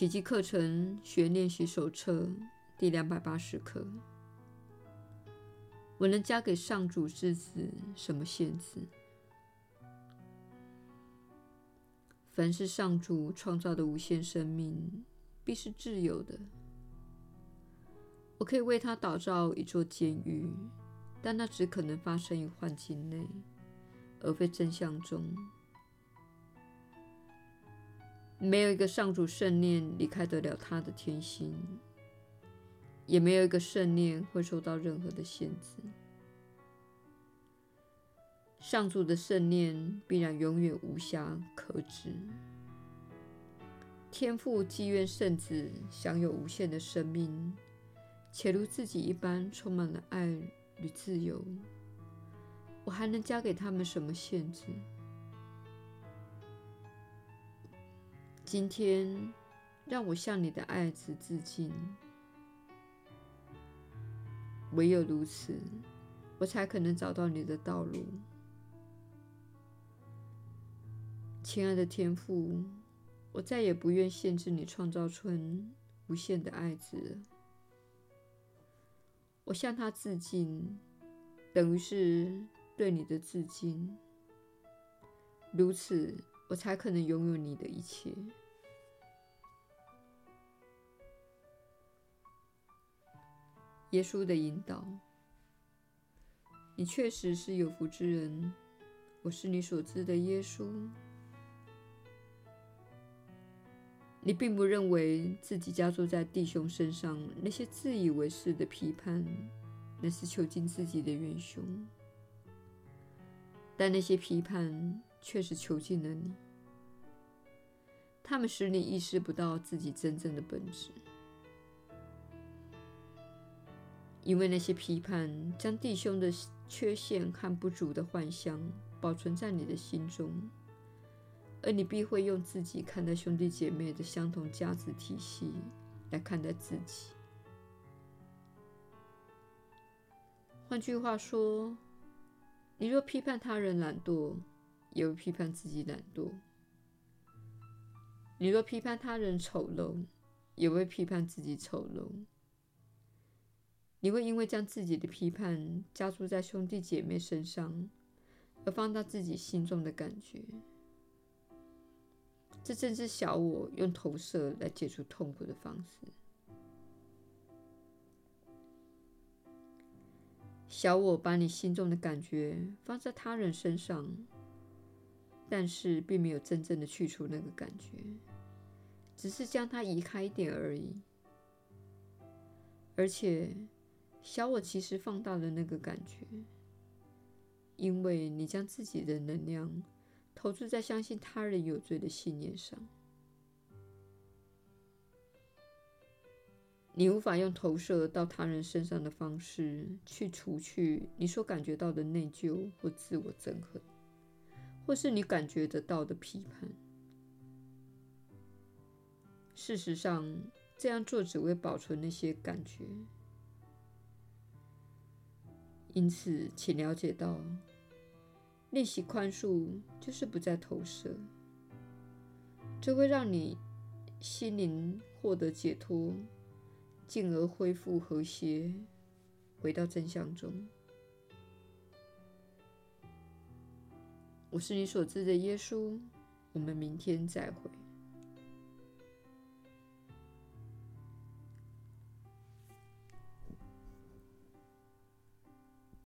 奇迹课程学练习手册第两百八十课。我能加给上主之子什么限制？凡是上主创造的无限生命，必是自由的。我可以为他打造一座监狱，但那只可能发生于幻境内，而非真相中。没有一个上主圣念离开得了他的天心，也没有一个圣念会受到任何的限制。上主的圣念必然永远无暇可指。天父既愿圣子享有无限的生命，且如自己一般充满了爱与自由，我还能加给他们什么限制？今天，让我向你的爱子致敬。唯有如此，我才可能找到你的道路。亲爱的天父，我再也不愿限制你创造出无限的爱子。我向他致敬，等于是对你的致敬。如此，我才可能拥有你的一切。耶稣的引导，你确实是有福之人。我是你所知的耶稣。你并不认为自己加诸在弟兄身上那些自以为是的批判，那是囚禁自己的元凶。但那些批判确实囚禁了你，他们使你意识不到自己真正的本质。因为那些批判将弟兄的缺陷和不足的幻象保存在你的心中，而你必会用自己看待兄弟姐妹的相同价值体系来看待自己。换句话说，你若批判他人懒惰，也会批判自己懒惰；你若批判他人丑陋，也会批判自己丑陋。你会因为将自己的批判加注在兄弟姐妹身上，而放大自己心中的感觉。这正是小我用投射来解除痛苦的方式。小我把你心中的感觉放在他人身上，但是并没有真正的去除那个感觉，只是将它移开一点而已，而且。小我其实放大了那个感觉，因为你将自己的能量投注在相信他人有罪的信念上。你无法用投射到他人身上的方式去除去你所感觉到的内疚或自我憎恨，或是你感觉得到的批判。事实上，这样做只会保存那些感觉。因此，请了解到，练习宽恕就是不再投射，这会让你心灵获得解脱，进而恢复和谐，回到真相中。我是你所知的耶稣，我们明天再会。